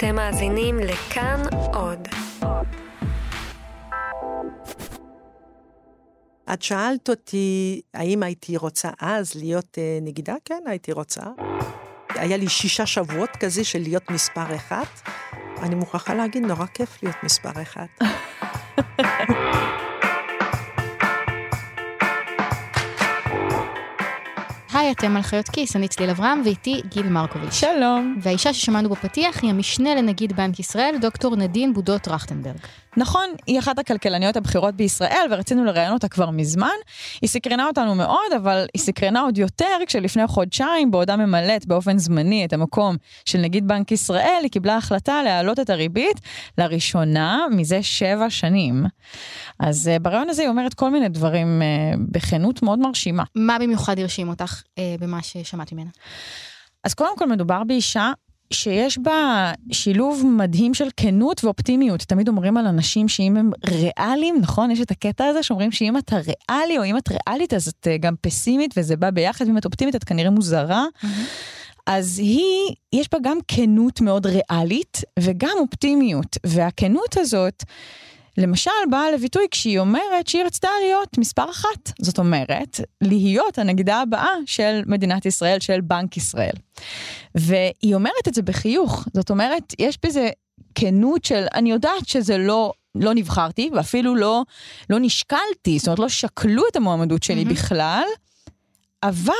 אתם מאזינים לכאן עוד. את שאלת אותי האם הייתי רוצה אז להיות uh, נגידה? כן, הייתי רוצה. היה לי שישה שבועות כזה של להיות מספר אחת. אני מוכרחה להגיד, נורא כיף להיות מספר אחת. היי, אתם על חיות כיס, אני צליל אברהם ואיתי גיל מרקוביץ'. שלום. והאישה ששמענו בפתיח היא המשנה לנגיד בנק ישראל, דוקטור נדין בודות טרכטנברג. נכון, היא אחת הכלכלניות הבכירות בישראל, ורצינו לראיין אותה כבר מזמן. היא סקרנה אותנו מאוד, אבל היא סקרנה עוד יותר כשלפני חודשיים, בעודה ממלאת באופן זמני את המקום של נגיד בנק ישראל, היא קיבלה החלטה להעלות את הריבית לראשונה מזה שבע שנים. אז uh, ברעיון הזה היא אומרת כל מיני דברים uh, בכנות מאוד מרשימה. מה במיוחד הרשים אותך uh, במה ששמעתי ממנה? אז קודם כל מדובר באישה שיש בה שילוב מדהים של כנות ואופטימיות. תמיד אומרים על אנשים שאם הם ריאליים, נכון? יש את הקטע הזה שאומרים שאם אתה ריאלי או אם את ריאלית אז את גם פסימית וזה בא ביחד, ואם את אופטימית את כנראה מוזרה. Mm-hmm. אז היא, יש בה גם כנות מאוד ריאלית וגם אופטימיות. והכנות הזאת... למשל, באה לביטוי כשהיא אומרת שהיא רצתה להיות מספר אחת. זאת אומרת, להיות הנגידה הבאה של מדינת ישראל, של בנק ישראל. והיא אומרת את זה בחיוך. זאת אומרת, יש בזה כנות של, אני יודעת שזה לא... לא נבחרתי ואפילו לא, לא נשקלתי, זאת אומרת לא שקלו את המועמדות שלי mm-hmm. בכלל, אבל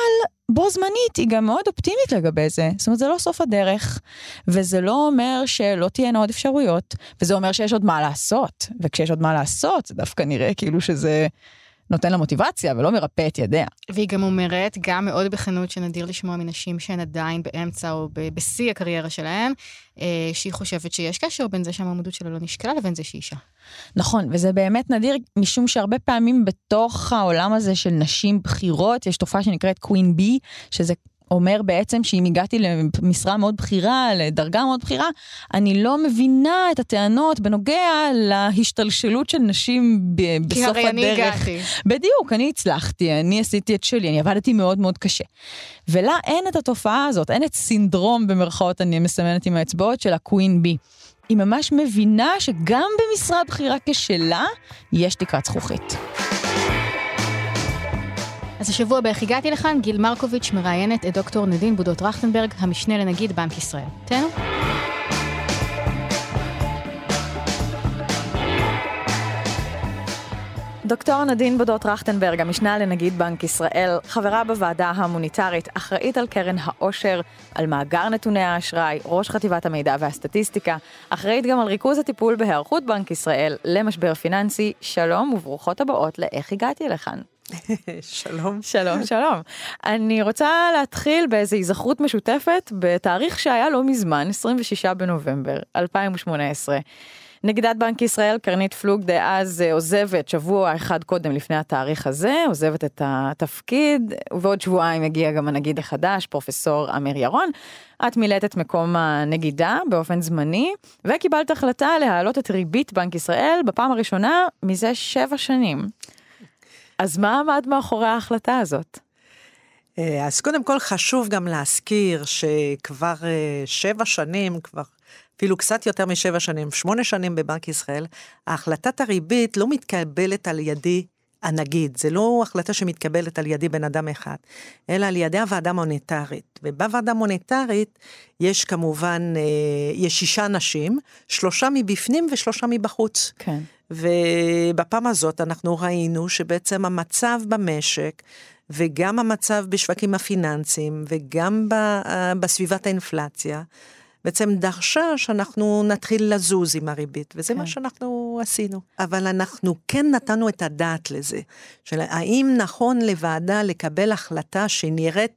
בו זמנית היא גם מאוד אופטימית לגבי זה. זאת אומרת, זה לא סוף הדרך, וזה לא אומר שלא תהיינה עוד אפשרויות, וזה אומר שיש עוד מה לעשות, וכשיש עוד מה לעשות, זה דווקא נראה כאילו שזה נותן לה מוטיבציה ולא מרפא את ידיה. והיא גם אומרת, גם מאוד בכנות שנדיר לשמוע מנשים שהן עדיין באמצע או בשיא הקריירה שלהן, אה, שהיא חושבת שיש קשר בין זה שהמעמדות שלה לא נשקלה לבין זה שהיא אישה. נכון, וזה באמת נדיר, משום שהרבה פעמים בתוך העולם הזה של נשים בכירות, יש תופעה שנקראת קווין בי, שזה אומר בעצם שאם הגעתי למשרה מאוד בכירה, לדרגה מאוד בכירה, אני לא מבינה את הטענות בנוגע להשתלשלות של נשים ב- בסוף הדרך. כי הרי אני הגעתי. בדיוק, אני הצלחתי, אני עשיתי את שלי, אני עבדתי מאוד מאוד קשה. ולה אין את התופעה הזאת, אין את סינדרום במרכאות, אני מסמנת עם האצבעות, של הקווין בי. היא ממש מבינה שגם במשרה בכירה כשלה, יש תקרת זכוכית. אז השבוע באיך הגעתי לכאן, גיל מרקוביץ' מראיינת את דוקטור נדין בודות טרכטנברג, המשנה לנגיד בנק ישראל. תהנו. דוקטור נדין בודות טרכטנברג, המשנה לנגיד בנק ישראל, חברה בוועדה המוניטרית, אחראית על קרן העושר, על מאגר נתוני האשראי, ראש חטיבת המידע והסטטיסטיקה, אחראית גם על ריכוז הטיפול בהיערכות בנק ישראל למשבר פיננסי. שלום וברוכות הבאות לאיך הגעתי לכאן. שלום. שלום, שלום. אני רוצה להתחיל באיזו היזכרות משותפת בתאריך שהיה לא מזמן, 26 בנובמבר 2018. נגידת בנק ישראל, קרנית פלוג דאז אה, עוזבת שבוע אחד קודם לפני התאריך הזה, עוזבת את התפקיד, ובעוד שבועיים הגיע גם הנגיד החדש, פרופסור אמיר ירון. את מילאת את מקום הנגידה באופן זמני, וקיבלת החלטה להעלות את ריבית בנק ישראל בפעם הראשונה מזה שבע שנים. אז מה עמד מאחורי ההחלטה הזאת? אה, אז קודם כל חשוב גם להזכיר שכבר אה, שבע שנים, כבר אפילו קצת יותר משבע שנים, שמונה שנים בבנק ישראל, החלטת הריבית לא מתקבלת על ידי הנגיד, זה לא החלטה שמתקבלת על ידי בן אדם אחד, אלא על ידי הוועדה המוניטרית. ובוועדה המוניטרית יש כמובן, אה, יש שישה אנשים, שלושה מבפנים ושלושה מבחוץ. כן. ובפעם הזאת אנחנו ראינו שבעצם המצב במשק, וגם המצב בשווקים הפיננסיים, וגם אה, בסביבת האינפלציה, בעצם דרשה שאנחנו נתחיל לזוז עם הריבית, וזה כן. מה שאנחנו עשינו. אבל אנחנו כן נתנו את הדעת לזה, של האם נכון לוועדה לקבל החלטה שנראית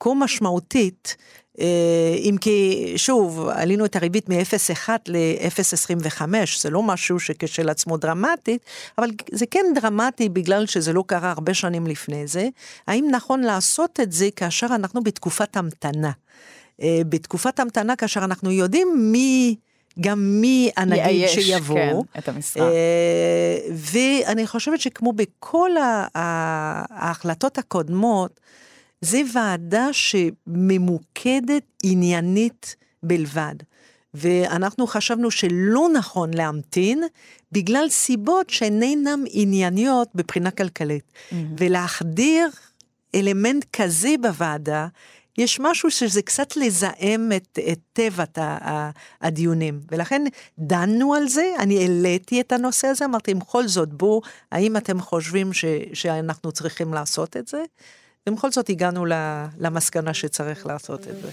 כה משמעותית, אה, אם כי, שוב, עלינו את הריבית מ-0.1 ל-0.25, זה לא משהו שכשלעצמו דרמטית, אבל זה כן דרמטי בגלל שזה לא קרה הרבה שנים לפני זה. האם נכון לעשות את זה כאשר אנחנו בתקופת המתנה? אה, בתקופת המתנה, כאשר אנחנו יודעים מי... גם מי הנגיד שיבוא. כן, את המשרה. אה, ואני חושבת שכמו בכל ההחלטות הקודמות, זו ועדה שממוקדת עניינית בלבד. ואנחנו חשבנו שלא נכון להמתין, בגלל סיבות שאינן ענייניות מבחינה כלכלית. Mm-hmm. ולהחדיר אלמנט כזה בוועדה, יש משהו שזה קצת לזהם את, את טבעת הדיונים. ולכן דנו על זה, אני העליתי את הנושא הזה, אמרתי, בכל זאת, בואו, האם אתם חושבים ש, שאנחנו צריכים לעשות את זה? ובכל זאת הגענו למסקנה שצריך לעשות את זה.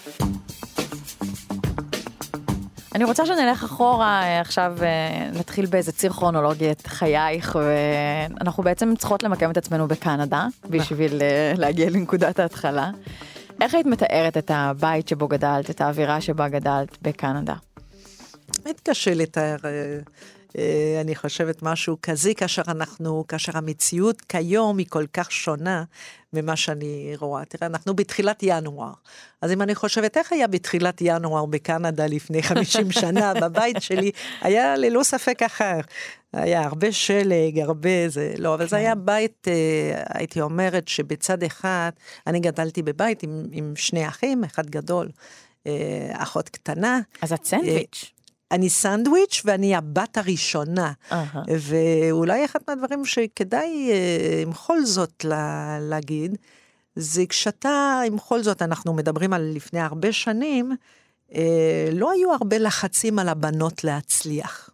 אני רוצה שנלך אחורה אה, עכשיו, אה, נתחיל באיזה ציר כרונולוגי את חייך, ואנחנו בעצם צריכות למקם את עצמנו בקנדה, בשביל אה, להגיע לנקודת ההתחלה. איך היית מתארת את הבית שבו גדלת, את האווירה שבה גדלת בקנדה? באמת קשה לתאר, אני חושבת, משהו כזה, כאשר אנחנו, כאשר המציאות כיום היא כל כך שונה ממה שאני רואה. תראה, אנחנו בתחילת ינואר. אז אם אני חושבת איך היה בתחילת ינואר בקנדה לפני 50 שנה, בבית שלי, היה ללא ספק אחר. היה הרבה שלג, הרבה זה, לא, אבל זה היה כן. בית, אה, הייתי אומרת שבצד אחד, אני גדלתי בבית עם, עם שני אחים, אחד גדול, אה, אחות קטנה. אז את סנדוויץ'. אני סנדוויץ' ואני הבת הראשונה. Uh-huh. ואולי אחד מהדברים שכדאי אה, עם בכל זאת לה, להגיד, זה כשאתה, בכל זאת, אנחנו מדברים על לפני הרבה שנים, אה, לא היו הרבה לחצים על הבנות להצליח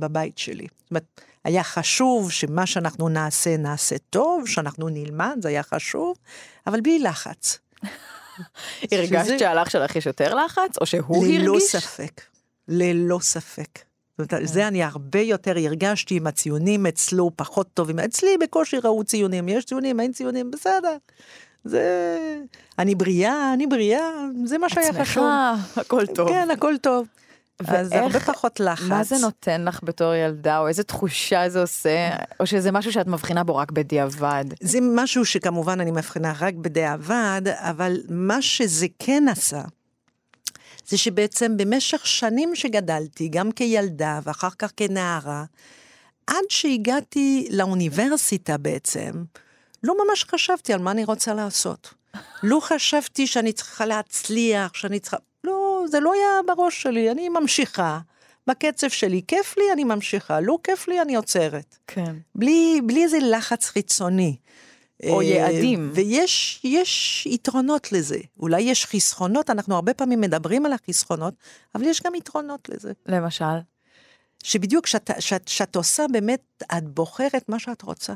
בבית שלי. זאת אומרת, היה חשוב שמה שאנחנו נעשה, נעשה טוב, שאנחנו נלמד, זה היה חשוב, אבל בלי לחץ. הרגשת שזה... שהלך שלך יש יותר לחץ, או שהוא ללא הרגיש? ללא ספק. ללא ספק. זאת אומרת, זה אני הרבה יותר הרגשתי עם הציונים אצלו פחות טובים. אצלי בקושי ראו ציונים, יש ציונים, אין ציונים, בסדר. זה... אני בריאה, אני בריאה, זה מה שהיה חשוב. עצמך, הכל טוב. כן, הכל טוב. אז הרבה פחות לחץ. מה זה נותן לך בתור ילדה, או איזה תחושה זה עושה, או שזה משהו שאת מבחינה בו רק בדיעבד? זה משהו שכמובן אני מבחינה רק בדיעבד, אבל מה שזה כן עשה, זה שבעצם במשך שנים שגדלתי, גם כילדה ואחר כך כנערה, עד שהגעתי לאוניברסיטה בעצם, לא ממש חשבתי על מה אני רוצה לעשות. לא חשבתי שאני צריכה להצליח, שאני צריכה... לא, זה לא היה בראש שלי, אני ממשיכה. בקצב שלי כיף לי, אני ממשיכה, לא כיף לי, אני עוצרת. כן. בלי, בלי איזה לחץ חיצוני. או יעדים. אה, ויש יש יתרונות לזה. אולי יש חסכונות, אנחנו הרבה פעמים מדברים על החסכונות, אבל יש גם יתרונות לזה. למשל? שבדיוק כשאת עושה באמת, את בוחרת מה שאת רוצה.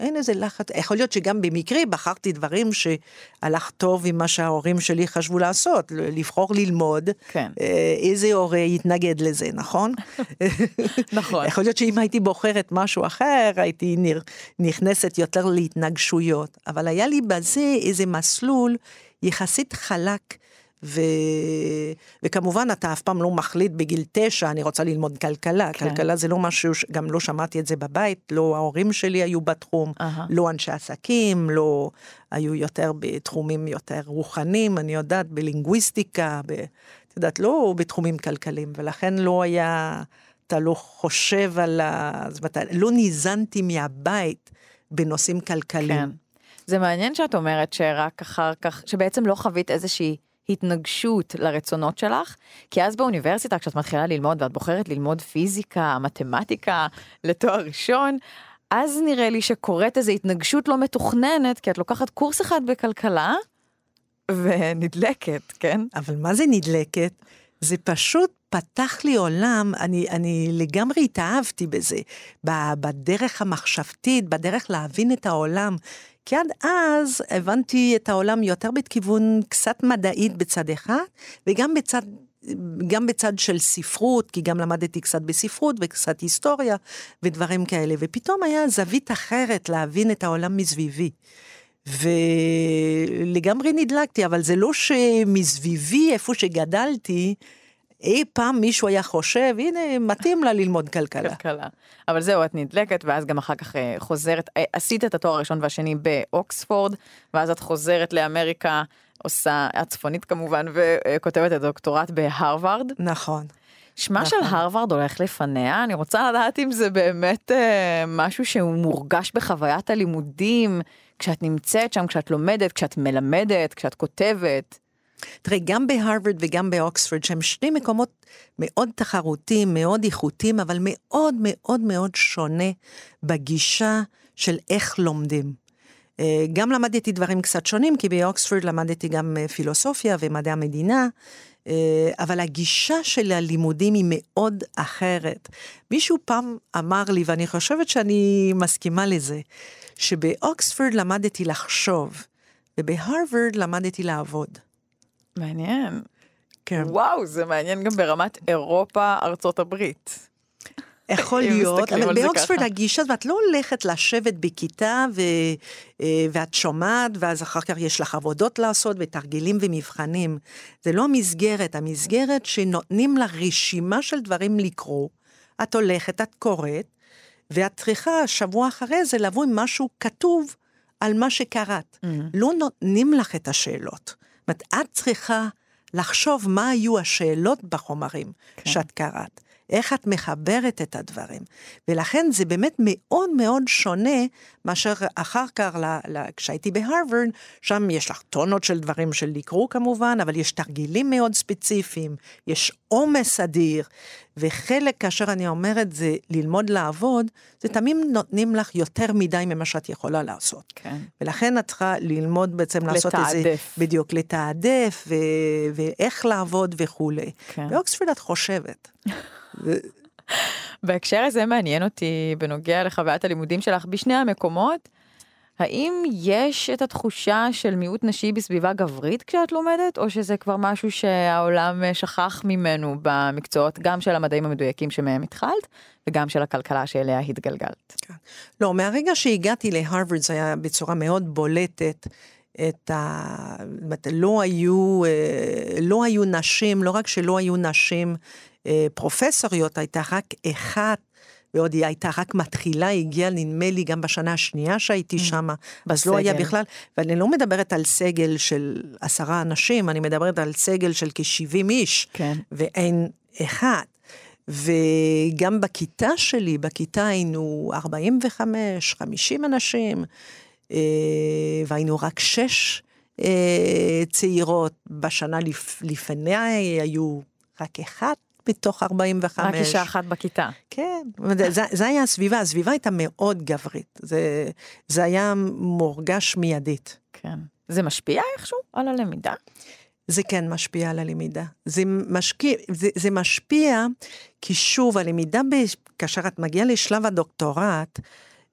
אין איזה לחץ, יכול להיות שגם במקרה בחרתי דברים שהלך טוב עם מה שההורים שלי חשבו לעשות, לבחור ללמוד, כן. אה, איזה הורה יתנגד לזה, נכון? נכון. יכול להיות שאם הייתי בוחרת משהו אחר, הייתי נכנסת יותר להתנגשויות, אבל היה לי בזה איזה מסלול יחסית חלק. ו... וכמובן, אתה אף פעם לא מחליט בגיל תשע, אני רוצה ללמוד כלכלה. כן. כלכלה זה לא משהו, גם לא שמעתי את זה בבית, לא ההורים שלי היו בתחום, uh-huh. לא אנשי עסקים, לא היו יותר בתחומים יותר רוחניים, אני יודעת, בלינגוויסטיקה, ב... את יודעת, לא בתחומים כלכליים, ולכן לא היה, אתה לא חושב על ה... זאת אומרת, לא ניזנתי מהבית בנושאים כלכליים. כן. זה מעניין שאת אומרת שרק אחר כך, שבעצם לא חווית איזושהי התנגשות לרצונות שלך, כי אז באוניברסיטה, כשאת מתחילה ללמוד ואת בוחרת ללמוד פיזיקה, מתמטיקה לתואר ראשון, אז נראה לי שקורית איזו התנגשות לא מתוכננת, כי את לוקחת קורס אחד בכלכלה, ונדלקת, כן? אבל מה זה נדלקת? זה פשוט פתח לי עולם, אני, אני לגמרי התאהבתי בזה, בדרך המחשבתית, בדרך להבין את העולם. כי עד אז הבנתי את העולם יותר בכיוון קצת מדעית בצד אחד, וגם בצד גם בצד של ספרות, כי גם למדתי קצת בספרות וקצת היסטוריה ודברים כאלה, ופתאום היה זווית אחרת להבין את העולם מסביבי. ולגמרי נדלקתי, אבל זה לא שמסביבי, איפה שגדלתי, אי פעם מישהו היה חושב, הנה, מתאים לה ללמוד כלכלה. כלכלה. אבל זהו, את נדלקת, ואז גם אחר כך אה, חוזרת, אה, עשית את התואר הראשון והשני באוקספורד, ואז את חוזרת לאמריקה, עושה, הצפונית כמובן, וכותבת את הדוקטורט בהרווארד. נכון. שמה נכון. של הרווארד הולך לפניה, אני רוצה לדעת אם זה באמת אה, משהו שהוא מורגש בחוויית הלימודים, כשאת נמצאת שם, כשאת לומדת, כשאת מלמדת, כשאת כותבת. תראה, גם בהרווארד וגם באוקספורד, שהם שני מקומות מאוד תחרותיים, מאוד איכותיים, אבל מאוד מאוד מאוד שונה בגישה של איך לומדים. אה, גם למדתי דברים קצת שונים, כי באוקספורד למדתי גם אה, פילוסופיה ומדעי המדינה, אה, אבל הגישה של הלימודים היא מאוד אחרת. מישהו פעם אמר לי, ואני חושבת שאני מסכימה לזה, שבאוקספורד למדתי לחשוב, ובהרווארד למדתי לעבוד. מעניין. כן. וואו, זה מעניין גם ברמת אירופה, ארצות הברית. יכול להיות, אבל באוקספורד. הגישה ואת לא הולכת לשבת בכיתה ו, אה, ואת שומעת, ואז אחר כך יש לך עבודות לעשות ותרגילים ומבחנים. זה לא המסגרת, המסגרת שנותנים לך רשימה של דברים לקרוא, את הולכת, את קוראת, ואת צריכה שבוע אחרי זה לבוא עם משהו כתוב על מה שקראת. לא נותנים לך את השאלות. אומרת, את צריכה לחשוב מה היו השאלות בחומרים כן. שאת קראת. איך את מחברת את הדברים. ולכן זה באמת מאוד מאוד שונה מאשר אחר כך, ל, ל, כשהייתי בהרווארד, שם יש לך טונות של דברים של לקרוא כמובן, אבל יש תרגילים מאוד ספציפיים, יש עומס אדיר, וחלק, כאשר אני אומרת זה ללמוד לעבוד, זה תמיד נותנים לך יותר מדי ממה שאת יכולה לעשות. כן. ולכן את צריכה ללמוד בעצם לעשות איזה... לתעדף. בדיוק, לתעדף, ו... ואיך לעבוד וכולי. כן. באוקספורד את חושבת. בהקשר הזה מעניין אותי, בנוגע לחוויית הלימודים שלך בשני המקומות, האם יש את התחושה של מיעוט נשי בסביבה גברית כשאת לומדת, או שזה כבר משהו שהעולם שכח ממנו במקצועות, גם של המדעים המדויקים שמהם התחלת, וגם של הכלכלה שאליה התגלגלת? לא, מהרגע שהגעתי להרווארד זה היה בצורה מאוד בולטת. את ה... לא היו, אה, לא היו נשים, לא רק שלא היו נשים פרופסוריות, הייתה רק אחת, ועוד היא הייתה רק מתחילה, הגיעה נדמה לי גם בשנה השנייה שהייתי שם, אז לא היה. בכלל, ואני לא מדברת על סגל של עשרה אנשים, אני מדברת על סגל של כ-70 איש, כן. ואין אחד. וגם בכיתה שלי, בכיתה היינו 45, 50 אנשים, אה, והיינו רק שש אה, צעירות. בשנה לפ, לפני היו רק אחת מתוך 45. רק אישה אחת בכיתה. כן, זה, זה היה הסביבה, הסביבה הייתה מאוד גברית. זה, זה היה מורגש מיידית. כן. זה משפיע איכשהו על הלמידה? זה כן משפיע על הלמידה. זה, משקיע, זה, זה משפיע, כי שוב, הלמידה, ב, כאשר את מגיעה לשלב הדוקטורט,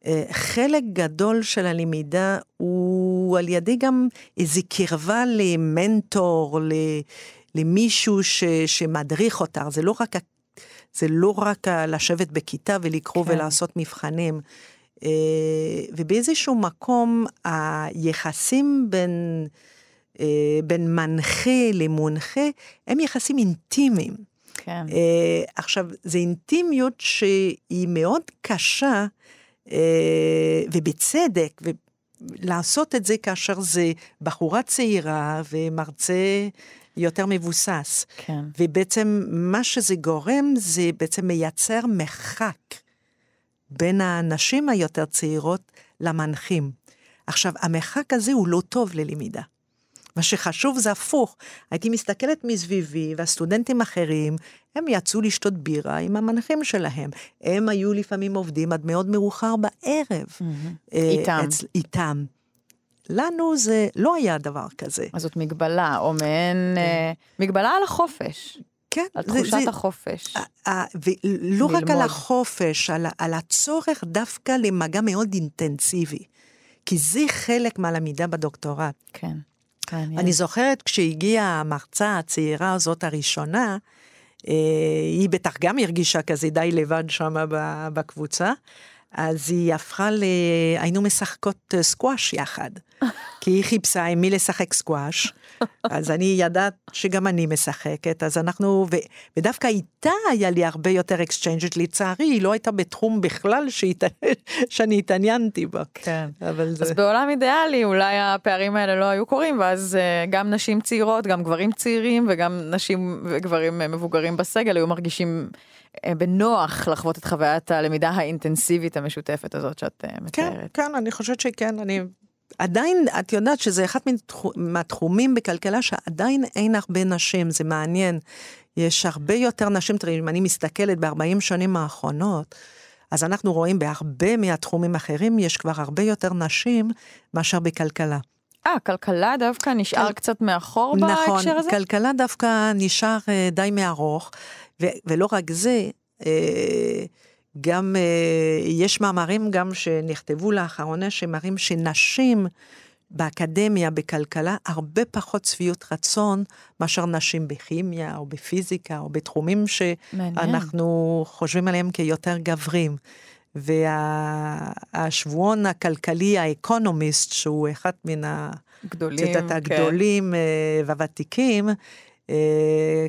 אה, חלק גדול של הלמידה הוא על ידי גם איזו קרבה למנטור, ל, למישהו ש, שמדריך אותך. זה לא רק, זה לא רק לשבת בכיתה ולקרוא כן. ולעשות מבחנים. אה, ובאיזשהו מקום היחסים בין... אה, בין מנחה למונחה, הם יחסים אינטימיים. כן. אה, עכשיו, זו אינטימיות שהיא מאוד קשה, ובצדק, ולעשות את זה כאשר זה בחורה צעירה ומרצה יותר מבוסס. כן. ובעצם מה שזה גורם, זה בעצם מייצר מרחק בין האנשים היותר צעירות למנחים. עכשיו, המרחק הזה הוא לא טוב ללמידה. מה שחשוב זה הפוך. הייתי מסתכלת מסביבי, והסטודנטים אחרים, הם יצאו לשתות בירה עם המנחים שלהם. הם היו לפעמים עובדים עד מאוד מאוחר בערב. אה, איתם. אצל, איתם. לנו זה לא היה דבר כזה. אז זאת מגבלה, או מעין אה, מגבלה על החופש, כן, על זה- תחושת זה- החופש. ה- ה- ולא רק על. החופש, על, על הצורך דווקא למגע מאוד אינטנסיבי. כי זה חלק מהלמידה בדוקטורט. כן. מעניין. אני זוכרת כשהגיעה המרצה הצעירה הזאת הראשונה, אה, היא בטח גם הרגישה כזה די לבד שם בקבוצה, אז היא הפכה ל... היינו משחקות אה, סקואש יחד. כי היא חיפשה עם מי לשחק סקואש, אז אני יודעת שגם אני משחקת, אז אנחנו, ו, ודווקא איתה היה לי הרבה יותר אקסצ'יינג'ת, לצערי, היא לא הייתה בתחום בכלל שהת, שאני התעניינתי בו. כן. אבל זה... אז בעולם אידיאלי אולי הפערים האלה לא היו קורים, ואז אה, גם נשים צעירות, גם גברים צעירים וגם נשים וגברים אה, מבוגרים בסגל היו מרגישים אה, בנוח לחוות את חוויית הלמידה האינטנסיבית המשותפת הזאת שאת אה, כן, מתארת. כן, אני חושבת שכן, אני עדיין, את יודעת שזה אחד מהתחומים בכלכלה שעדיין אין הרבה נשים, זה מעניין. יש הרבה יותר נשים, תראי, אם אני מסתכלת ב-40 שנים האחרונות, אז אנחנו רואים בהרבה מהתחומים האחרים, יש כבר הרבה יותר נשים מאשר בכלכלה. אה, כלכלה דווקא נשאר כל... קצת מאחור נכון, בהקשר הזה? נכון, כלכלה דווקא נשאר אה, די מארוך, ו- ולא רק זה, אה, גם אה, יש מאמרים גם שנכתבו לאחרונה שמראים שנשים באקדמיה, בכלכלה, הרבה פחות שביעות רצון מאשר נשים בכימיה או בפיזיקה או בתחומים שאנחנו מעניין. חושבים עליהם כיותר גברים. והשבועון וה, הכלכלי, האקונומיסט, שהוא אחד מן הגדולים, כן. הגדולים כן. והוותיקים, אה,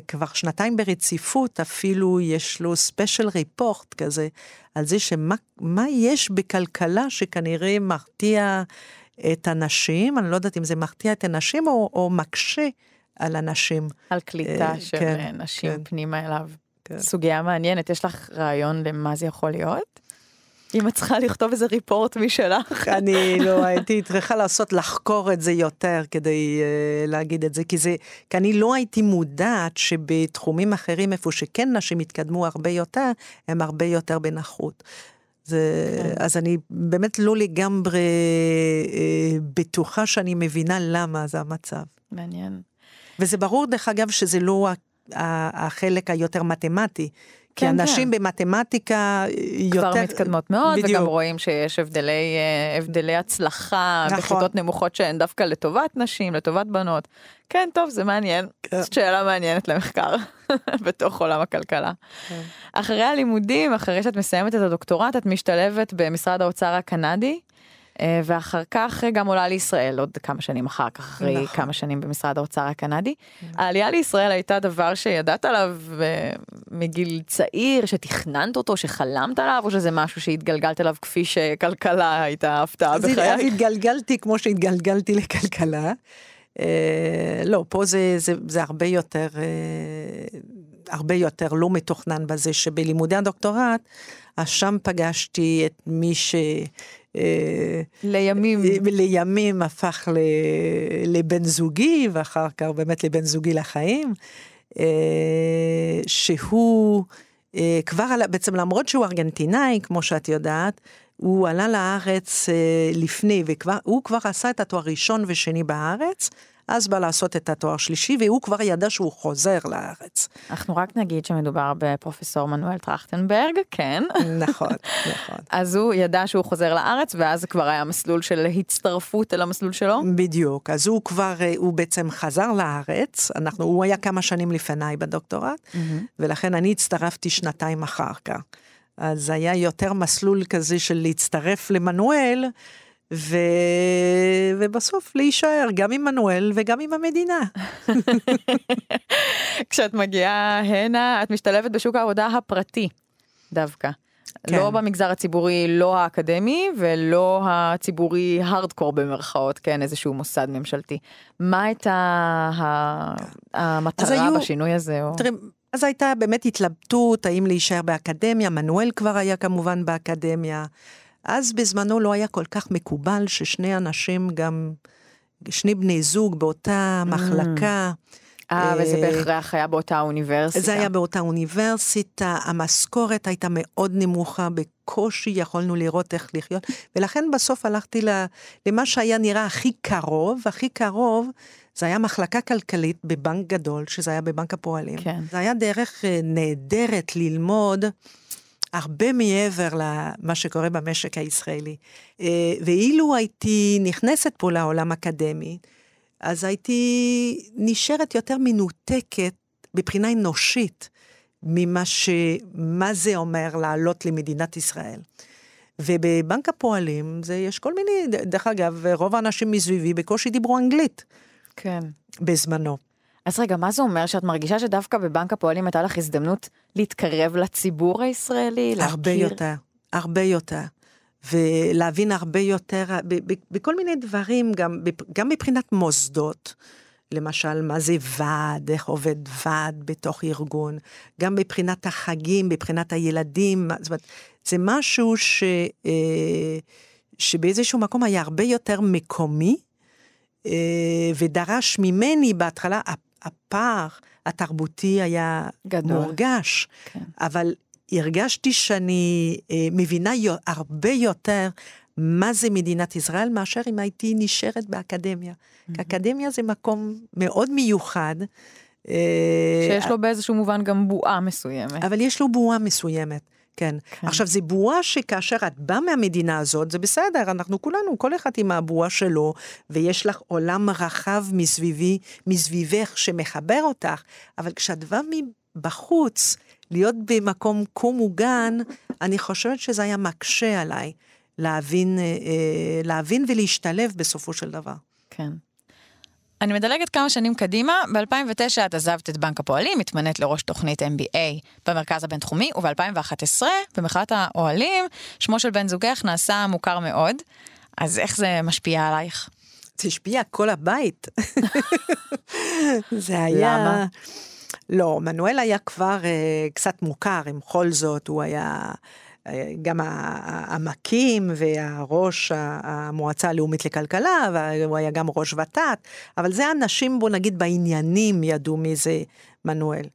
כבר שנתיים ברציפות, אפילו יש לו special report כזה, על זה שמה יש בכלכלה שכנראה מרתיע את הנשים, אני לא יודעת אם זה מרתיע את הנשים או, או מקשה על הנשים. על קליטה אה, של כן, נשים כן. פנימה אליו. כן. סוגיה מעניינת, יש לך רעיון למה זה יכול להיות? אם את צריכה לכתוב איזה ריפורט משלך. אני לא הייתי צריכה לעשות, לחקור את זה יותר כדי uh, להגיד את זה, כי זה, כי אני לא הייתי מודעת שבתחומים אחרים, איפה שכן נשים התקדמו הרבה יותר, הם הרבה יותר בנחות. זה, כן. אז אני באמת לא לגמרי uh, בטוחה שאני מבינה למה זה המצב. מעניין. וזה ברור, דרך אגב, שזה לא החלק היותר מתמטי. כי כן, אנשים כן. במתמטיקה יותר... כבר מתקדמות מאוד, בדיוק. וגם רואים שיש הבדלי, אה, הבדלי הצלחה נכון. בכיתות נמוכות שהן דווקא לטובת נשים, לטובת בנות. כן, טוב, זה מעניין. כן. זאת שאלה מעניינת למחקר בתוך עולם הכלכלה. כן. אחרי הלימודים, אחרי שאת מסיימת את הדוקטורט, את משתלבת במשרד האוצר הקנדי. אה, ואחר כך גם עולה לישראל עוד כמה שנים אחר כך, אחרי נכון. כמה שנים במשרד האוצר הקנדי. נכון. העלייה לישראל הייתה דבר שידעת עליו אה, מגיל צעיר, שתכננת אותו, שחלמת עליו, או שזה משהו שהתגלגלת אליו כפי שכלכלה הייתה הפתעה בחיי? אז התגלגלתי כמו שהתגלגלתי לכלכלה. אה, לא, פה זה, זה, זה הרבה יותר, אה, הרבה יותר לא מתוכנן בזה שבלימודי הדוקטורט, אז שם פגשתי את מי ש... אה, לימים. לימים הפך לבן זוגי, ואחר כך באמת לבן זוגי לחיים, שהוא כבר עלה, בעצם למרות שהוא ארגנטינאי, כמו שאת יודעת, הוא עלה לארץ לפני, והוא כבר עשה את התואר ראשון ושני בארץ, אז בא לעשות את התואר שלישי, והוא כבר ידע שהוא חוזר לארץ. אנחנו רק נגיד שמדובר בפרופסור מנואל טרכטנברג, כן. נכון, נכון. אז הוא ידע שהוא חוזר לארץ, ואז כבר היה מסלול של הצטרפות אל המסלול שלו? בדיוק, אז הוא כבר, אה, הוא בעצם חזר לארץ, אנחנו, הוא היה כמה שנים לפניי בדוקטורט, mm-hmm. ולכן אני הצטרפתי שנתיים אחר כך. אז היה יותר מסלול כזה של להצטרף למנואל, ו... ובסוף להישאר גם עם מנואל וגם עם המדינה. כשאת מגיעה הנה, את משתלבת בשוק העבודה הפרטי דווקא. כן. לא במגזר הציבורי, לא האקדמי, ולא הציבורי הארדקור במרכאות, כן, איזשהו מוסד ממשלתי. מה הייתה המטרה היו, בשינוי הזה? או... תראי, אז הייתה באמת התלבטות האם להישאר באקדמיה, מנואל כבר היה כמובן באקדמיה. אז בזמנו לא היה כל כך מקובל ששני אנשים גם, שני בני זוג באותה mm. מחלקה. אה, וזה אה, בהכרח היה באותה אוניברסיטה. זה היה באותה אוניברסיטה, המשכורת הייתה מאוד נמוכה, בקושי יכולנו לראות איך לחיות, ולכן בסוף הלכתי למה שהיה נראה הכי קרוב, הכי קרוב, זה היה מחלקה כלכלית בבנק גדול, שזה היה בבנק הפועלים. כן. זה היה דרך אה, נהדרת ללמוד. הרבה מעבר למה שקורה במשק הישראלי. אה, ואילו הייתי נכנסת פה לעולם אקדמי, אז הייתי נשארת יותר מנותקת מבחינה אנושית ממה ש... מה זה אומר לעלות למדינת ישראל. ובבנק הפועלים זה יש כל מיני, דרך אגב, רוב האנשים מסביבי בקושי דיברו אנגלית. כן. בזמנו. אז רגע, מה זה אומר שאת מרגישה שדווקא בבנק הפועלים הייתה לך הזדמנות להתקרב לציבור הישראלי? הרבה להכיר... יותר, הרבה יותר. ולהבין הרבה יותר, בכל מיני דברים, גם, גם מבחינת מוסדות. למשל, מה זה ועד, איך עובד ועד בתוך ארגון, גם מבחינת החגים, מבחינת הילדים, זאת אומרת, זה משהו ש... אה, שבאיזשהו מקום היה הרבה יותר מקומי, אה, ודרש ממני בהתחלה, הפער התרבותי היה גדול. מורגש, כן. אבל הרגשתי שאני אה, מבינה הרבה יותר מה זה מדינת ישראל, מאשר אם הייתי נשארת באקדמיה. כי אקדמיה זה מקום מאוד מיוחד. אה, שיש לו באיזשהו מובן גם בועה מסוימת. אבל יש לו בועה מסוימת. כן. כן. עכשיו, זו בועה שכאשר את באה מהמדינה הזאת, זה בסדר, אנחנו כולנו, כל אחד עם הבועה שלו, ויש לך עולם רחב מסביבי, מסביבך שמחבר אותך, אבל כשאת באה מבחוץ, להיות במקום כה מוגן, אני חושבת שזה היה מקשה עליי להבין, אה, אה, להבין ולהשתלב בסופו של דבר. כן. אני מדלגת כמה שנים קדימה, ב-2009 את עזבת את בנק הפועלים, התמנית לראש תוכנית MBA במרכז הבינתחומי, וב-2011, במחאת האוהלים, שמו של בן זוגך נעשה מוכר מאוד. אז איך זה משפיע עלייך? זה השפיע כל הבית. זה היה... למה? לא, מנואל היה כבר uh, קצת מוכר, עם כל זאת, הוא היה גם ה- ה- המקים והראש המועצה הלאומית לכלכלה, והוא היה גם ראש ות"ת, אבל זה אנשים, בוא נגיד, בעניינים ידעו מי זה מנואל.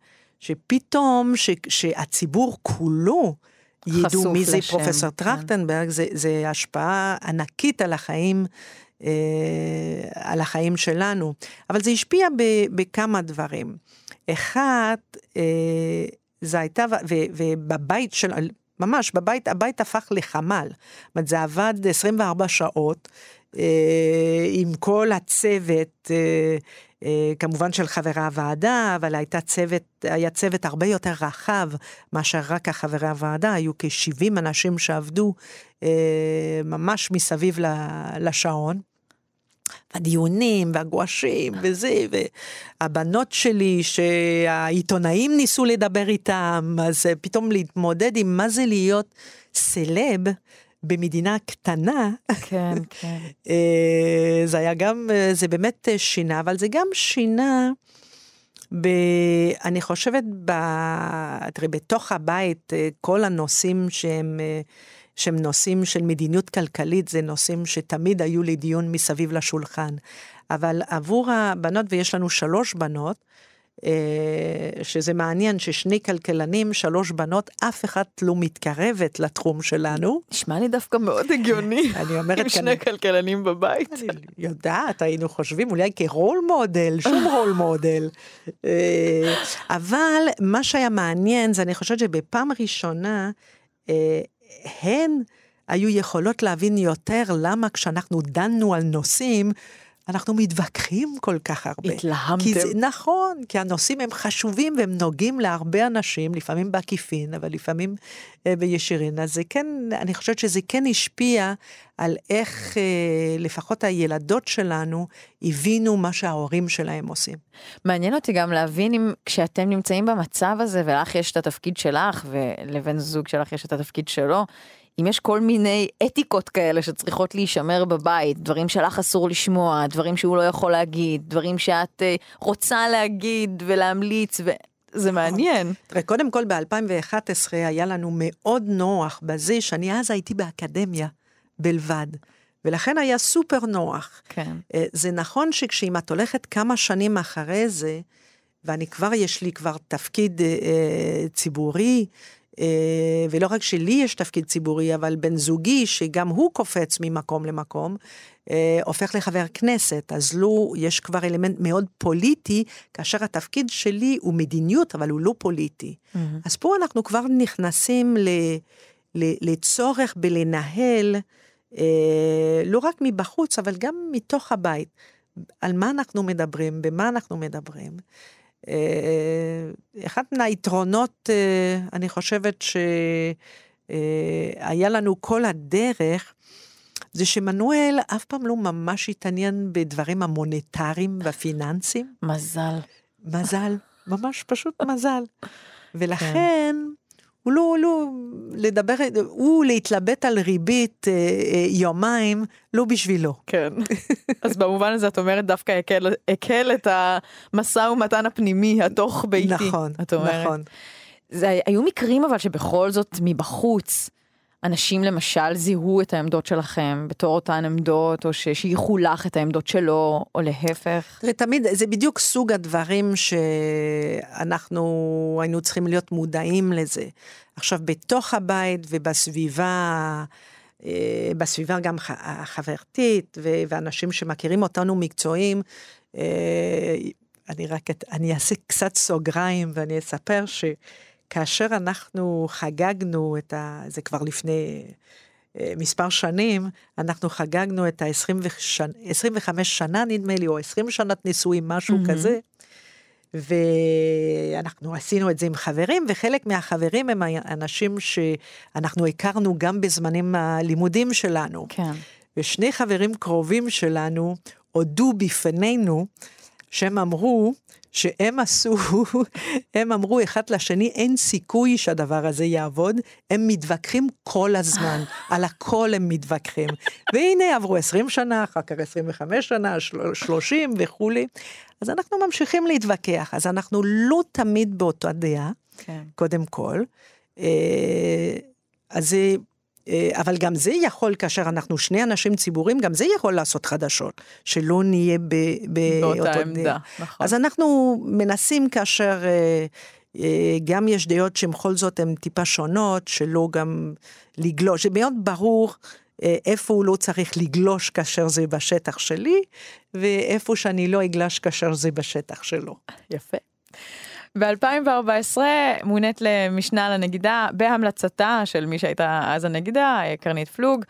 שפתאום, ש- שהציבור כולו, ידעו מי זה לשם, פרופסור כן. טרכטנברג, זה, זה השפעה ענקית על החיים, אה, על החיים שלנו. אבל זה השפיע ב, בכמה דברים. אחד, אה, זה הייתה, ו- ו- ובבית של, ממש, בבית, הבית הפך לחמ"ל. זאת אומרת, זה עבד 24 שעות, אה, עם כל הצוות, אה, אה, כמובן של חברי הוועדה, אבל הייתה צוות, היה צוות הרבה יותר רחב מאשר רק החברי הוועדה, היו כ-70 אנשים שעבדו אה, ממש מסביב לשעון. הדיונים והגועשים וזה, והבנות שלי שהעיתונאים ניסו לדבר איתם, אז פתאום להתמודד עם מה זה להיות סלב במדינה קטנה, כן, כן. אה, זה היה גם, זה באמת שינה, אבל זה גם שינה, ב, אני חושבת, ב, תראי, בתוך הבית, אה, כל הנושאים שהם, אה, שהם נושאים של מדיניות כלכלית, זה נושאים שתמיד היו לדיון מסביב לשולחן. אבל עבור הבנות, ויש לנו שלוש בנות, אה, שזה מעניין ששני כלכלנים, שלוש בנות, אף אחת לא מתקרבת לתחום שלנו. נשמע לי דווקא מאוד הגיוני. אני אומרת עם שני כלכלנים בבית. אני יודעת, היינו חושבים אולי כרול מודל, שום רול מודל. אה, אבל מה שהיה מעניין זה אני חושבת שבפעם ראשונה אה, הן היו יכולות להבין יותר למה כשאנחנו דנו על נושאים, אנחנו מתווכחים כל כך הרבה. התלהמתם. כי זה, נכון, כי הנושאים הם חשובים והם נוגעים להרבה אנשים, לפעמים בעקיפין, אבל לפעמים אה, בישירין. אז זה כן, אני חושבת שזה כן השפיע על איך אה, לפחות הילדות שלנו הבינו מה שההורים שלהם עושים. מעניין אותי גם להבין אם כשאתם נמצאים במצב הזה ולך יש את התפקיד שלך ולבן זוג שלך יש את התפקיד שלו, אם יש כל מיני אתיקות כאלה שצריכות להישמר בבית, דברים שלך אסור לשמוע, דברים שהוא לא יכול להגיד, דברים שאת אה, רוצה להגיד ולהמליץ, וזה מעניין. תראה, קודם כל ב-2011 היה לנו מאוד נוח בזה שאני אז הייתי באקדמיה בלבד, ולכן היה סופר נוח. כן. אה, זה נכון שכשאם את הולכת כמה שנים אחרי זה, ואני כבר, יש לי כבר תפקיד אה, אה, ציבורי, ולא רק שלי יש תפקיד ציבורי, אבל בן זוגי, שגם הוא קופץ ממקום למקום, אה, הופך לחבר כנסת, אז לו יש כבר אלמנט מאוד פוליטי, כאשר התפקיד שלי הוא מדיניות, אבל הוא לא פוליטי. אז פה אנחנו כבר נכנסים ל, ל, לצורך בלנהל, אה, לא רק מבחוץ, אבל גם מתוך הבית. על מה אנחנו מדברים, במה אנחנו מדברים. אה, אחד מהיתרונות, אה, אני חושבת שהיה לנו כל הדרך, זה שמנואל אף פעם לא ממש התעניין בדברים המוניטריים והפיננסיים. מזל. מזל, ממש פשוט מזל. ולכן, הוא לא, לא, לדבר, הוא להתלבט על ריבית אה, אה, יומיים, לא בשבילו. כן. אז במובן הזה את אומרת דווקא הקל, הקל את המשא ומתן הפנימי, התוך ביתי. נכון, את אומרת. נכון. זה, היו מקרים אבל שבכל זאת מבחוץ, אנשים למשל זיהו את העמדות שלכם בתור אותן עמדות, או ששייכו לך את העמדות שלו, או להפך? תראה, תמיד, זה בדיוק סוג הדברים שאנחנו היינו צריכים להיות מודעים לזה. עכשיו, בתוך הבית ובסביבה, אה, בסביבה גם החברתית, ואנשים שמכירים אותנו מקצועיים, אה, אני רק, אני אעשה קצת סוגריים ואני אספר שכאשר אנחנו חגגנו את ה... זה כבר לפני אה, מספר שנים, אנחנו חגגנו את ה-25 שנה נדמה לי, או 20 שנת נישואים, משהו mm-hmm. כזה. ואנחנו עשינו את זה עם חברים, וחלק מהחברים הם אנשים שאנחנו הכרנו גם בזמנים הלימודים שלנו. כן. ושני חברים קרובים שלנו הודו בפנינו שהם אמרו שהם עשו, הם אמרו אחד לשני, אין סיכוי שהדבר הזה יעבוד, הם מתווכחים כל הזמן, על הכל הם מתווכחים. והנה עברו 20 שנה, אחר כך 25 שנה, 30 וכולי. אז אנחנו ממשיכים להתווכח, אז אנחנו לא תמיד באותה דעה, כן. קודם כל. אה, אז אבל גם זה יכול, כאשר אנחנו שני אנשים ציבוריים, גם זה יכול לעשות חדשות, שלא נהיה באותה עמדה, נכון. אז אנחנו מנסים כאשר אה, אה, גם יש דעות שהן בכל זאת הן טיפה שונות, שלא גם לגלוש, זה מאוד ברור. איפה הוא לא צריך לגלוש כאשר זה בשטח שלי, ואיפה שאני לא אגלש כאשר זה בשטח שלו. יפה. ב-2014 מונית למשנה לנגידה בהמלצתה של מי שהייתה אז הנגידה, קרנית פלוג.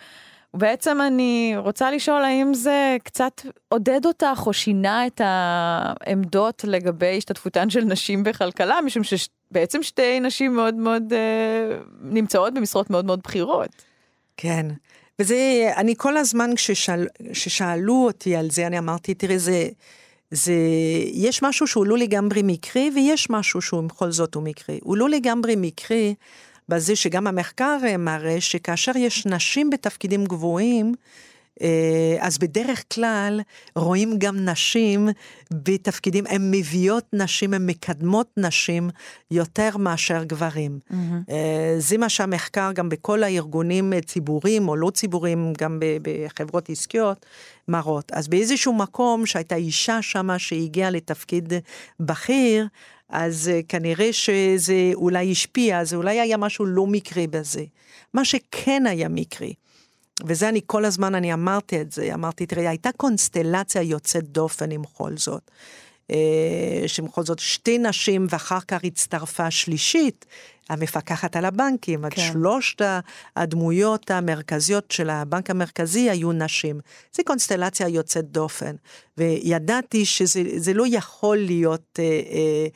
בעצם אני רוצה לשאול האם זה קצת עודד אותך או שינה את העמדות לגבי השתתפותן של נשים בכלכלה, משום שבעצם שתי נשים מאוד מאוד אה, נמצאות במשרות מאוד מאוד בכירות. כן, וזה, אני כל הזמן כששאלו אותי על זה, אני אמרתי, תראי, זה... זה, יש משהו שהוא לא לגמרי מקרי, ויש משהו שהוא בכל זאת הוא מקרי. הוא לא לגמרי מקרי בזה שגם המחקר מראה שכאשר יש נשים בתפקידים גבוהים, אה, אז בדרך כלל רואים גם נשים בתפקידים, הן מביאות נשים, הן מקדמות נשים יותר מאשר גברים. Mm-hmm. זה מה שהמחקר גם בכל הארגונים ציבוריים או לא ציבוריים, גם בחברות עסקיות, מראות. אז באיזשהו מקום שהייתה אישה שמה שהגיעה לתפקיד בכיר, אז אה, כנראה שזה אולי השפיע, זה אולי היה משהו לא מקרי בזה. מה שכן היה מקרי, וזה אני כל הזמן, אני אמרתי את זה, אמרתי, תראי, הייתה קונסטלציה יוצאת דופן עם כל זאת. אה, שבכל זאת שתי נשים ואחר כך הצטרפה שלישית, המפקחת על הבנקים, כן. שלושת הדמויות המרכזיות של הבנק המרכזי היו נשים. זו קונסטלציה יוצאת דופן, וידעתי שזה לא יכול להיות, אה, אה,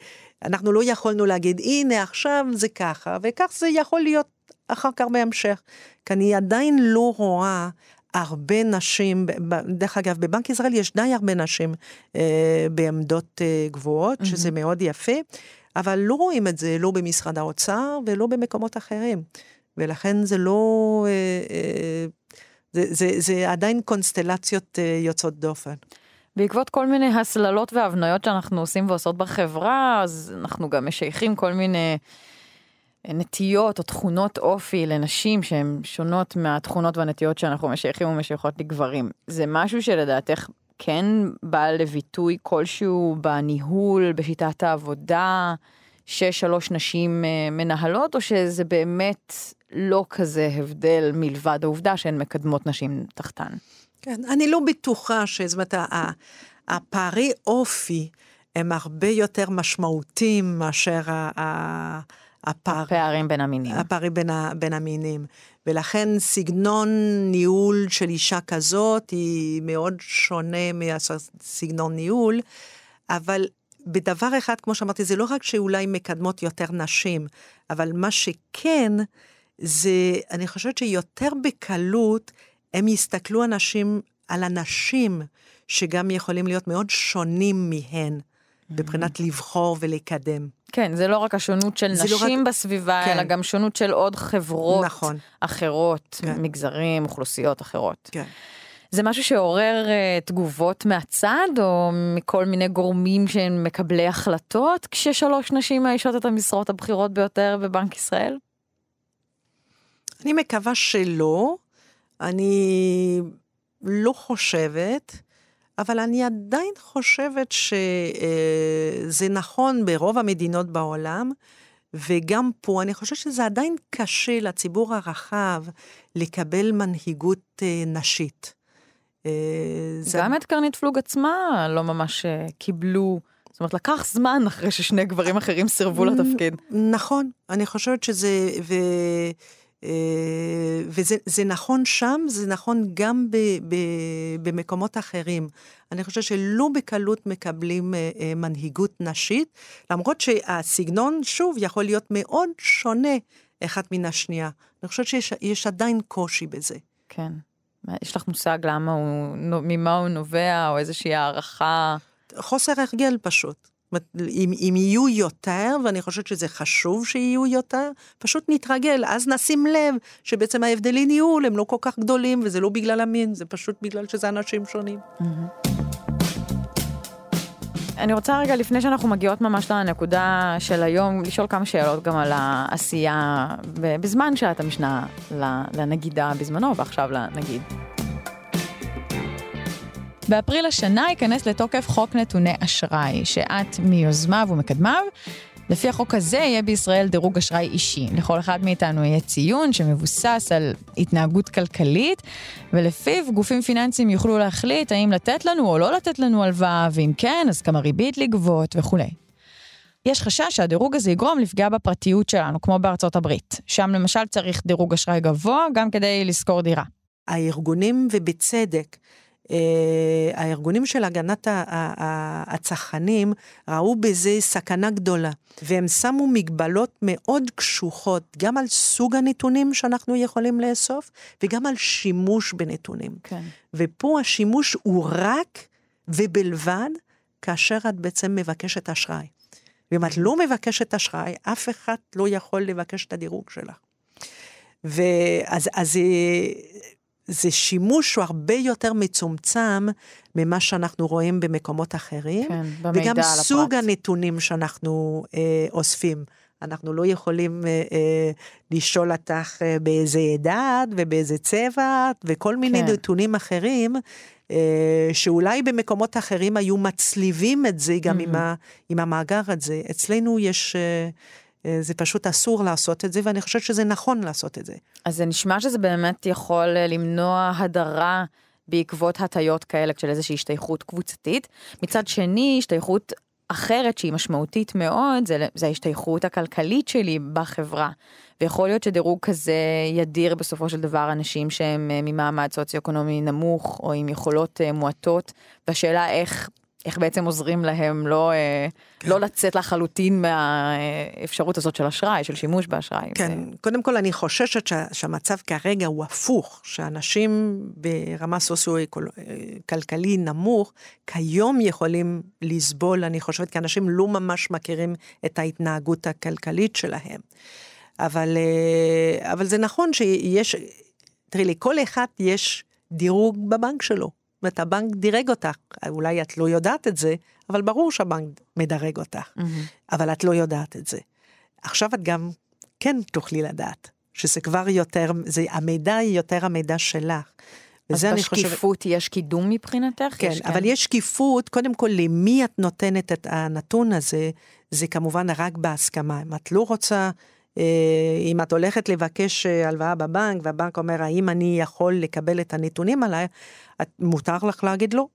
אנחנו לא יכולנו להגיד, הנה עכשיו זה ככה, וכך זה יכול להיות אחר כך בהמשך. כי אני עדיין לא רואה הרבה נשים, דרך אגב, בבנק ישראל יש די הרבה נשים אה, בעמדות אה, גבוהות, mm-hmm. שזה מאוד יפה, אבל לא רואים את זה לא במשרד האוצר ולא במקומות אחרים. ולכן זה לא, אה, אה, זה, זה, זה עדיין קונסטלציות אה, יוצאות דופן. בעקבות כל מיני הסללות והבניות שאנחנו עושים ועושות בחברה, אז אנחנו גם משייכים כל מיני נטיות או תכונות אופי לנשים שהן שונות מהתכונות והנטיות שאנחנו משייכים ומשייכות לגברים. זה משהו שלדעתך כן בא לביטוי כלשהו בניהול, בשיטת העבודה, ששלוש נשים אה, מנהלות, או שזה באמת לא כזה הבדל מלבד העובדה שהן מקדמות נשים תחתן? כן, אני לא בטוחה שזאת אומרת, הפערי אופי הם הרבה יותר משמעותיים מאשר ה... הפער, הפערים בין המינים. הפערים בין, בין המינים. ולכן סגנון ניהול של אישה כזאת היא מאוד שונה מסגנון ניהול, אבל בדבר אחד, כמו שאמרתי, זה לא רק שאולי מקדמות יותר נשים, אבל מה שכן, זה, אני חושבת שיותר בקלות הם יסתכלו אנשים על אנשים שגם יכולים להיות מאוד שונים מהן, מבחינת לבחור ולקדם. כן, זה לא רק השונות של נשים לא רק... בסביבה, כן. אלא גם שונות של עוד חברות נכון. אחרות, כן. מגזרים, אוכלוסיות אחרות. כן. זה משהו שעורר uh, תגובות מהצד, או מכל מיני גורמים שהם מקבלי החלטות, כששלוש נשים מאיישות את המשרות הבכירות ביותר בבנק ישראל? אני מקווה שלא. אני לא חושבת, אבל אני עדיין חושבת שזה נכון ברוב המדינות בעולם, וגם פה אני חושבת שזה עדיין קשה לציבור הרחב לקבל מנהיגות אה, נשית. אה. גם את קרנית פלוג עצמה לא ממש אה, קיבלו. זאת אומרת, לקח זמן אחרי ששני גברים אחרים סירבו לתפקיד. נכון, אני חושבת שזה, ו, אה, וזה נכון שם, זה נכון גם ב, ב, במקומות אחרים. אני חושבת שלא בקלות מקבלים אה, אה, מנהיגות נשית, למרות שהסגנון, שוב, יכול להיות מאוד שונה אחת מן השנייה. אני חושבת שיש עדיין קושי בזה. כן. יש לך מושג למה הוא, ממה הוא נובע, או איזושהי הערכה? חוסר הרגל פשוט. אם, אם יהיו יותר, ואני חושבת שזה חשוב שיהיו יותר, פשוט נתרגל, אז נשים לב שבעצם ההבדלים יהיו, הם לא כל כך גדולים, וזה לא בגלל המין, זה פשוט בגלל שזה אנשים שונים. אני רוצה רגע, לפני שאנחנו מגיעות ממש לנקודה של היום, לשאול כמה שאלות גם על העשייה בזמן שאת המשנה לנגידה בזמנו, ועכשיו לנגיד. באפריל השנה ייכנס לתוקף חוק נתוני אשראי, שאת מיוזמיו ומקדמיו. לפי החוק הזה יהיה בישראל דירוג אשראי אישי. לכל אחד מאיתנו יהיה ציון שמבוסס על התנהגות כלכלית, ולפיו גופים פיננסיים יוכלו להחליט האם לתת לנו או לא לתת לנו הלוואה, ואם כן, אז כמה ריבית לגבות וכולי. יש חשש שהדירוג הזה יגרום לפגיעה בפרטיות שלנו, כמו בארצות הברית. שם למשל צריך דירוג אשראי גבוה גם כדי לשכור דירה. הארגונים, ובצדק, הארגונים של הגנת הצרכנים ראו בזה סכנה גדולה, והם שמו מגבלות מאוד קשוחות, גם על סוג הנתונים שאנחנו יכולים לאסוף, וגם על שימוש בנתונים. כן. ופה השימוש הוא רק ובלבד כאשר את בעצם מבקשת אשראי. ואם את לא מבקשת אשראי, אף אחד לא יכול לבקש את הדירוג שלך. ואז אז, זה שימוש שהוא הרבה יותר מצומצם ממה שאנחנו רואים במקומות אחרים. כן, במידע על הפרט. וגם סוג הנתונים שאנחנו אה, אוספים. אנחנו לא יכולים אה, אה, לשאול אותך אה, באיזה דת ובאיזה צבע וכל מיני כן. נתונים אחרים, אה, שאולי במקומות אחרים היו מצליבים את זה גם mm-hmm. עם, ה, עם המאגר הזה. אצלנו יש... אה, אה, זה פשוט אסור לעשות את זה, ואני חושבת שזה נכון לעשות את זה. אז זה נשמע שזה באמת יכול אה, למנוע הדרה בעקבות הטיות כאלה של איזושהי השתייכות קבוצתית. מצד שני, השתייכות אחרת שהיא משמעותית מאוד, זה, זה ההשתייכות הכלכלית שלי בחברה. ויכול להיות שדירוג כזה ידיר בסופו של דבר אנשים שהם אה, ממעמד סוציו-אקונומי נמוך, או עם יכולות מועטות, והשאלה איך איך בעצם עוזרים להם לא, אה, כן. לא לצאת לחלוטין מהאפשרות הזאת של אשראי, של שימוש באשראי. כן, זה... קודם כל אני חוששת שה, שהמצב כרגע הוא הפוך, שאנשים ברמה סוציו-כלכלי נמוך, כיום יכולים לסבול, אני חושבת, כי אנשים לא ממש מכירים את ההתנהגות הכלכלית שלהם. אבל, אה, אבל זה נכון שיש, תראי, לכל אחד יש דירוג בבנק שלו. אומרת, הבנק דירג אותך, אולי את לא יודעת את זה, אבל ברור שהבנק מדרג אותך, mm-hmm. אבל את לא יודעת את זה. עכשיו את גם כן תוכלי לדעת, שזה כבר יותר, זה, המידע היא יותר המידע שלך. אז בשקיפות חושב... יש קידום מבחינתך? כן, יש, אבל כן. יש שקיפות, קודם כל למי את נותנת את הנתון הזה, זה כמובן רק בהסכמה. אם את לא רוצה אם את הולכת לבקש אה, הלוואה בבנק, והבנק אומר, האם אני יכול לקבל את הנתונים עליי, את, מותר לך להגיד לא.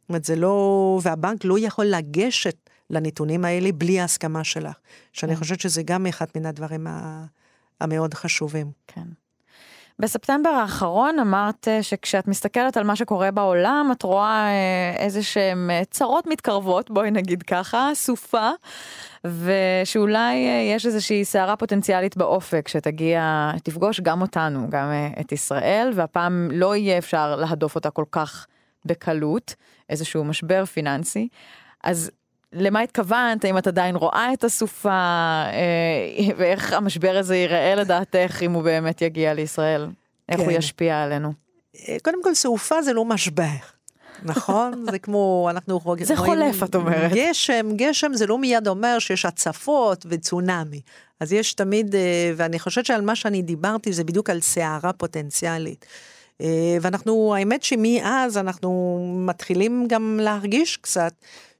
זאת אומרת, זה לא, והבנק לא יכול לגשת לנתונים האלה בלי ההסכמה שלך. שאני כן. חושבת שזה גם אחד מן הדברים המאוד חשובים. כן. בספטמבר האחרון אמרת אה, שכשאת מסתכלת על מה שקורה בעולם, את רואה אה, איזה שהן אה, צרות מתקרבות, בואי נגיד ככה, סופה, ושאולי יש איזושהי סערה פוטנציאלית באופק שתגיע, תפגוש גם אותנו, גם את ישראל, והפעם לא יהיה אפשר להדוף אותה כל כך בקלות, איזשהו משבר פיננסי. אז למה התכוונת, האם את עדיין רואה את הסופה, אה, ואיך המשבר הזה ייראה לדעתך, אם הוא באמת יגיע לישראל? איך כן. הוא ישפיע עלינו? אה, קודם כל, סופה זה לא משבר. נכון? זה כמו, אנחנו רואים... זה חולף, את אומרת. גשם, גשם זה לא מיד אומר שיש הצפות וצונאמי. אז יש תמיד, אה, ואני חושבת שעל מה שאני דיברתי זה בדיוק על סערה פוטנציאלית. אה, ואנחנו, האמת שמאז אנחנו מתחילים גם להרגיש קצת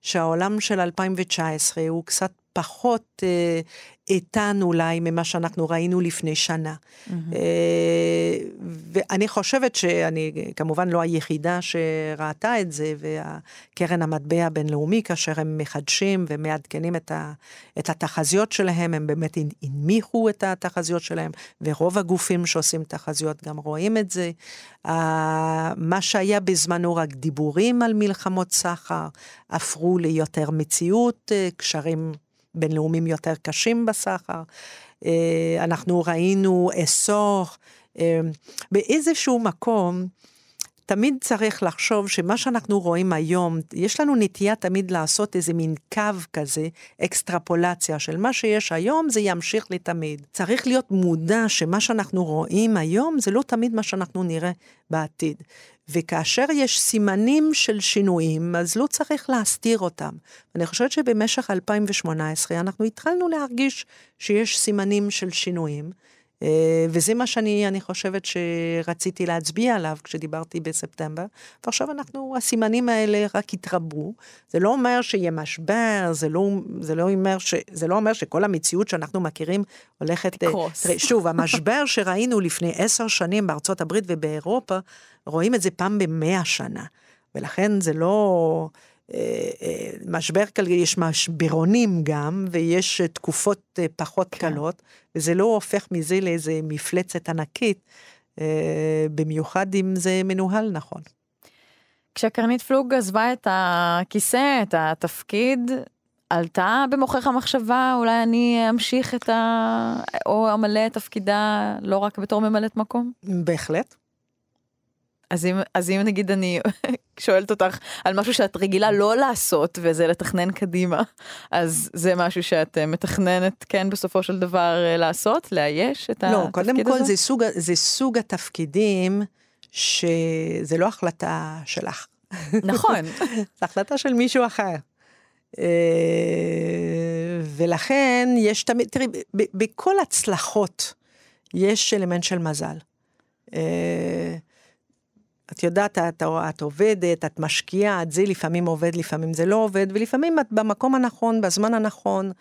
שהעולם של 2019 הוא קצת פחות אה, איתן אולי ממה שאנחנו ראינו לפני שנה. Mm-hmm. אה, ואני חושבת שאני כמובן לא היחידה שראתה את זה, והקרן המטבע הבינלאומי, כאשר הם מחדשים ומעדכנים את, ה, את התחזיות שלהם, הם באמת הנמיכו את התחזיות שלהם, ורוב הגופים שעושים תחזיות גם רואים את זה. מה שהיה בזמנו רק דיבורים על מלחמות סחר, הפכו ליותר מציאות, אה, קשרים בינלאומיים יותר קשים בסחר. אה, אנחנו ראינו עשור, אה, באיזשהו מקום, תמיד צריך לחשוב שמה שאנחנו רואים היום, יש לנו נטייה תמיד לעשות איזה מין קו כזה, אקסטרפולציה של מה שיש היום, זה ימשיך לתמיד. צריך להיות מודע שמה שאנחנו רואים היום, זה לא תמיד מה שאנחנו נראה בעתיד. וכאשר יש סימנים של שינויים, אז לא צריך להסתיר אותם. אני חושבת שבמשך 2018 אנחנו התחלנו להרגיש שיש סימנים של שינויים. אה, וזה מה שאני, אני חושבת שרציתי להצביע עליו כשדיברתי בספטמבר, ועכשיו אנחנו, הסימנים האלה רק התרבו. זה לא אומר שיהיה משבר, זה לא, זה לא, אומר, ש, זה לא אומר שכל המציאות שאנחנו מכירים הולכת... לקרוס. שוב, המשבר שראינו לפני עשר שנים בארצות הברית ובאירופה, רואים את זה פעם במאה שנה. ולכן זה לא... אה, אה, משבר כלכלי, יש משברונים גם, ויש אה, תקופות פחות כן. קלות, וזה לא הופך מזה לאיזה מפלצת ענקית, במיוחד אם זה מנוהל נכון. כשקרנית פלוג עזבה את הכיסא, את התפקיד, עלתה במוחך המחשבה, אולי אני אמשיך את ה... או אמלא את תפקידה לא רק בתור ממלאת מקום? בהחלט. אז אם, אז אם נגיד אני שואלת אותך על משהו שאת רגילה לא לעשות וזה לתכנן קדימה, אז זה משהו שאת אה, מתכננת כן בסופו של דבר אה, לעשות, לאייש את לא, התפקיד הזה? לא, קודם כל זה סוג, זה סוג התפקידים שזה לא החלטה שלך. נכון. זה החלטה של מישהו אחר. אה, ולכן יש תמיד, תראי, בכל הצלחות יש אלמנט של מזל. את יודעת, את, את עובדת, את משקיעה, את זה לפעמים עובד, לפעמים זה לא עובד, ולפעמים את במקום הנכון, בזמן הנכון,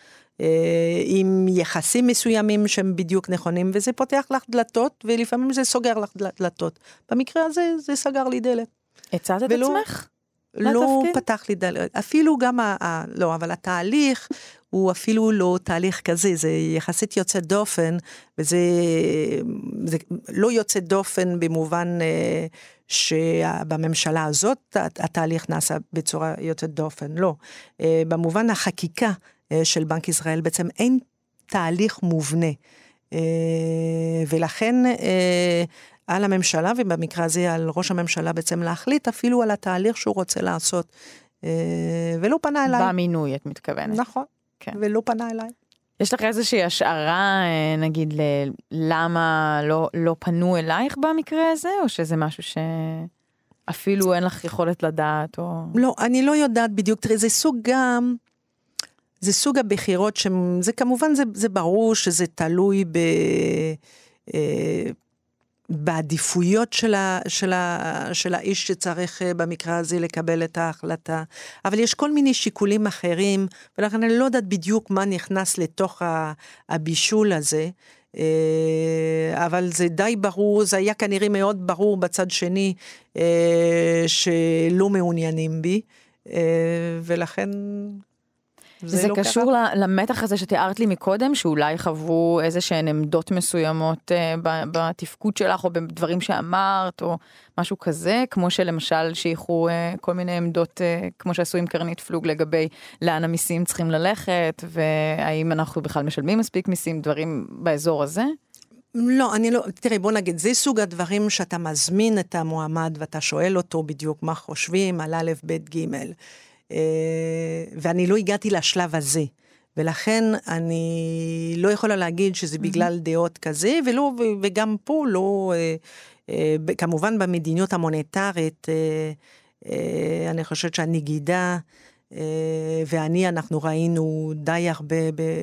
אה, עם יחסים מסוימים שהם בדיוק נכונים, וזה פותח לך דלתות, ולפעמים זה סוגר לך דלתות. במקרה הזה, זה סגר לי דלת. הצעת את עצמך? לא פתח לי דלת, אפילו גם, ה, ה, לא, אבל התהליך הוא אפילו לא תהליך כזה, זה יחסית יוצא דופן, וזה זה לא יוצא דופן במובן אה, שבממשלה הזאת התהליך נעשה בצורה יוצאת דופן, לא. אה, במובן החקיקה אה, של בנק ישראל בעצם אין תהליך מובנה. אה, ולכן על הממשלה, ובמקרה הזה על ראש הממשלה בעצם להחליט אפילו על התהליך שהוא רוצה לעשות. ולא פנה אליי. במינוי, את מתכוונת. נכון, כן. ולא פנה אליי. יש לך איזושהי השערה, נגיד, למה לא, לא פנו אלייך במקרה הזה, או שזה משהו שאפילו אין לך יכולת לדעת, או... לא, אני לא יודעת בדיוק. תראי, זה סוג גם... זה סוג הבחירות שזה כמובן, זה, זה ברור שזה תלוי ב... בעדיפויות של, ה, של, ה, של האיש שצריך אה, במקרה הזה לקבל את ההחלטה. אבל יש כל מיני שיקולים אחרים, ולכן אני לא יודעת בדיוק מה נכנס לתוך הבישול הזה. אה, אבל זה די ברור, זה היה כנראה מאוד ברור בצד שני אה, שלא מעוניינים בי, ולכן זה, זה לא קשור ככה? למתח הזה שתיארת לי מקודם, שאולי חוו איזה שהן עמדות מסוימות uh, בתפקוד שלך, או בדברים שאמרת, או משהו כזה, כמו שלמשל שייכו uh, כל מיני עמדות, uh, כמו שעשו עם קרנית פלוג לגבי לאן המיסים צריכים ללכת, והאם אנחנו בכלל משלמים מספיק מיסים, דברים באזור הזה? לא, אני לא, תראי, בוא נגיד, זה סוג הדברים שאתה מזמין את המועמד ואתה שואל אותו בדיוק מה חושבים על א', ב', ג'. אה, ואני לא הגעתי לשלב הזה. ולכן אני לא יכולה להגיד שזה בגלל דעות כזה, ולא, וגם פה לא, אה, אה, כמובן במדיניות המוניטרית, אני חושבת שהנגידה ואני, אנחנו ראינו די הרבה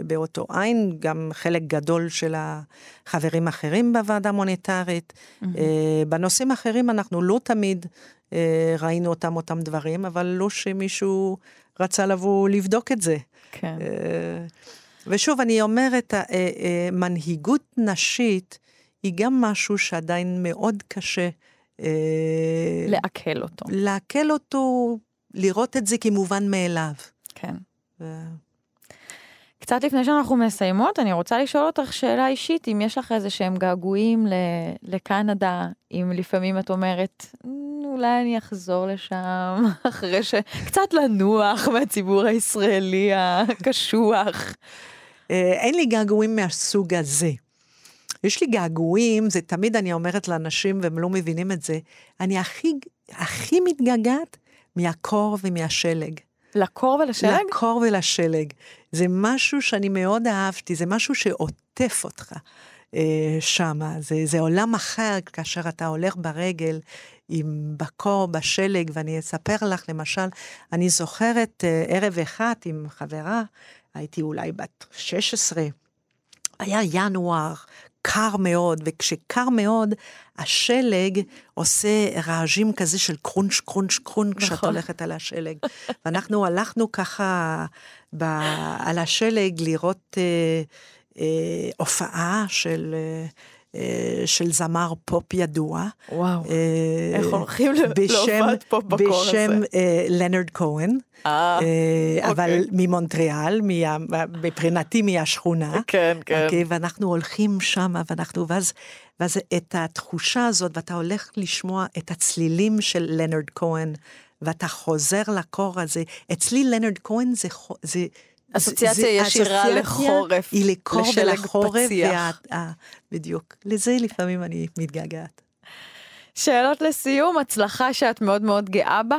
באותו עין, גם חלק גדול של החברים האחרים בוועדה המוניטרית. Mm-hmm. בנושאים אחרים אנחנו לא תמיד ראינו אותם אותם דברים, אבל לא שמישהו רצה לבוא לבדוק את זה. כן. ושוב, אני אומרת, מנהיגות נשית היא גם משהו שעדיין מאוד קשה. לעכל אותו. לעכל אותו לראות את זה כמובן מאליו. כן. ו... קצת לפני שאנחנו מסיימות, אני רוצה לשאול אותך שאלה אישית, אם יש לך איזה שהם געגועים לקנדה, אם לפעמים את אומרת, אולי אני אחזור לשם, אחרי ש... קצת לנוח מהציבור הישראלי הקשוח. אה, אין לי געגועים מהסוג הזה. יש לי געגועים, זה תמיד אני אומרת לאנשים והם לא מבינים את זה, אני הכי, הכי מתגעגעת מהקור ומהשלג. לקור ולשלג? לקור ולשלג. זה משהו שאני מאוד אהבתי, זה משהו שעוטף אותך אה, שמה. זה, זה עולם אחר כאשר אתה הולך ברגל עם בקור, בשלג, ואני אספר לך, למשל, אני זוכרת אה, ערב אחד עם חברה, הייתי אולי בת 16, היה ינואר, קר מאוד, וכשקר מאוד, השלג עושה רעשים כזה של קרונש, קרונש, קרונש, נכון. כשאת הולכת על השלג. ואנחנו הלכנו ככה ב, על השלג לראות אה, אה, הופעה של... אה, של זמר פופ ידוע. וואו, אה, איך הולכים להופעת פופ בקור הזה? בשם אה, לנרד כהן. אה, אוקיי. אבל ממונטריאל, מבחינתי מהשכונה. כן, כן. אוקיי, ואנחנו הולכים שם, ואנחנו, ואז, ואז את התחושה הזאת, ואתה הולך לשמוע את הצלילים של לנרד כהן, ואתה חוזר לקור הזה. אצלי לנרד כהן זה... זה אסוציאציה ישירה לחורף, היא לקור ולחורף, וה, אה, בדיוק. לזה לפעמים אני מתגעגעת. שאלות לסיום, הצלחה שאת מאוד מאוד גאה בה?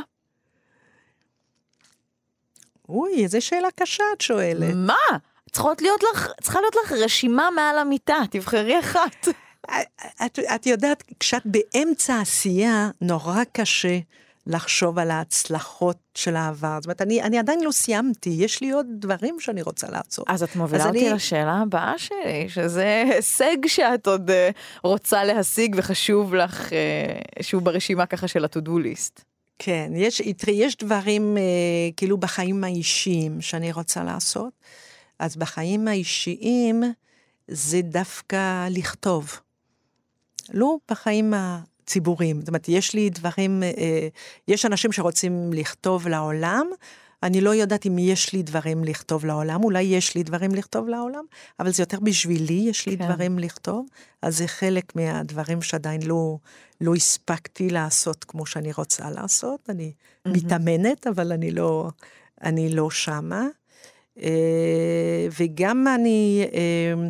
אוי, איזה שאלה קשה את שואלת. מה? צריכות להיות לך, צריכה להיות לך רשימה מעל המיטה, תבחרי אחת. את, את יודעת, כשאת באמצע עשייה, נורא קשה לחשוב על ההצלחות של העבר. זאת אומרת, אני, אני עדיין לא סיימתי, יש לי עוד דברים שאני רוצה לעשות. אז את מובילה אז אותי אני... לשאלה הבאה שלי, שזה הישג שאת עוד uh, רוצה להשיג וחשוב לך, uh, שהוא ברשימה ככה של ה-to-do list. כן, יש, יש דברים uh, כאילו בחיים האישיים שאני רוצה לעשות, אז בחיים האישיים זה דווקא לכתוב. לא בחיים ציבוריים. זאת אומרת, יש לי דברים, אה, יש אנשים שרוצים לכתוב לעולם, אני לא יודעת אם יש לי דברים לכתוב לעולם, אולי יש לי דברים לכתוב לעולם, אבל זה יותר בשבילי, יש לי כן. דברים לכתוב, אז זה חלק מהדברים שעדיין לא, לא הספקתי לעשות כמו שאני רוצה לעשות. אני mm-hmm. מתאמנת, אבל אני לא, אני לא שמה. אה, וגם אני, אה,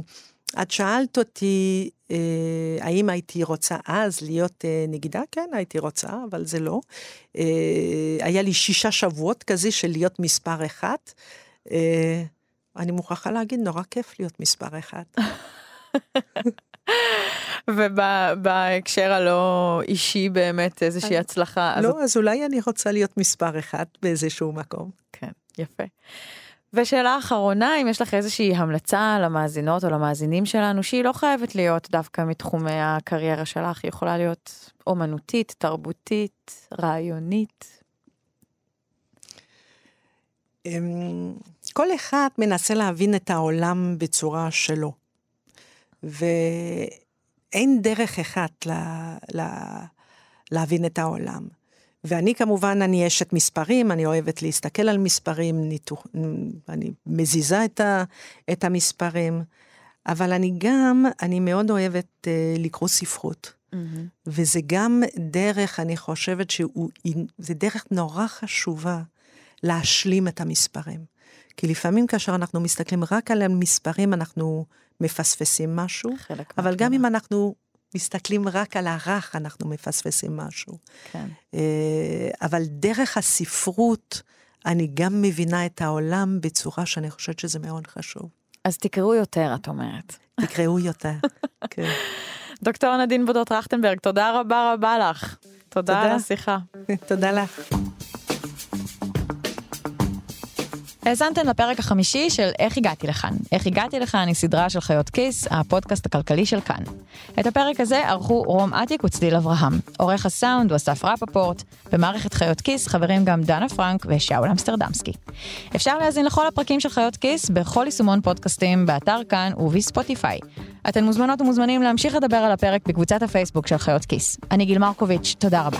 את שאלת אותי אה, האם הייתי רוצה אז להיות אה, נגידה? כן, הייתי רוצה, אבל זה לא. אה, היה לי שישה שבועות כזה של להיות מספר אחת. אני מוכרחה להגיד, נורא כיף להיות מספר אחת. ובהקשר הלא אישי באמת איזושהי הצלחה. לא, אז אולי אני רוצה להיות מספר אחת באיזשהו מקום. כן, יפה. ושאלה אחרונה, אם יש לך איזושהי המלצה למאזינות או למאזינים שלנו, שהיא לא חייבת להיות דווקא מתחומי הקריירה שלך, היא יכולה להיות אומנותית, תרבותית, רעיונית. אמ, כל אחד מנסה להבין את העולם בצורה שלו. ואין דרך אחת לה, לה, להבין את העולם. ואני כמובן, אני אשת מספרים, אני אוהבת להסתכל על מספרים, ניתוח, אני מזיזה את, ה, את המספרים, אבל אני גם, אני מאוד אוהבת uh, לקרוא ספרות. Mm-hmm. וזה גם דרך, אני חושבת שזה דרך נורא חשובה להשלים את המספרים. כי לפעמים כאשר אנחנו מסתכלים רק על המספרים, אנחנו מפספסים משהו, אבל גם אם אנחנו מסתכלים רק על הרך, אנחנו מפספסים משהו. כן. אה, אבל דרך הספרות, אני גם מבינה את העולם בצורה שאני חושבת שזה מאוד חשוב. אז תקראו יותר, את אומרת. תקראו יותר, כן. דוקטור נדין בודות טרכטנברג, תודה רבה רבה לך. תודה על השיחה. תודה לך. האזנתם לפרק החמישי של איך הגעתי לכאן. איך הגעתי לכאן היא סדרה של חיות כיס, הפודקאסט הכלכלי של כאן. את הפרק הזה ערכו רום אטיק וצליל אברהם. עורך הסאונד הוא אסף רפפורט. במערכת חיות כיס חברים גם דנה פרנק ושאול אמסטרדמסקי. אפשר להאזין לכל הפרקים של חיות כיס בכל יישומון פודקאסטים, באתר כאן ובספוטיפיי. אתן מוזמנות ומוזמנים להמשיך לדבר על הפרק בקבוצת הפייסבוק של חיות כיס. אני גיל מרקוביץ', תודה רבה.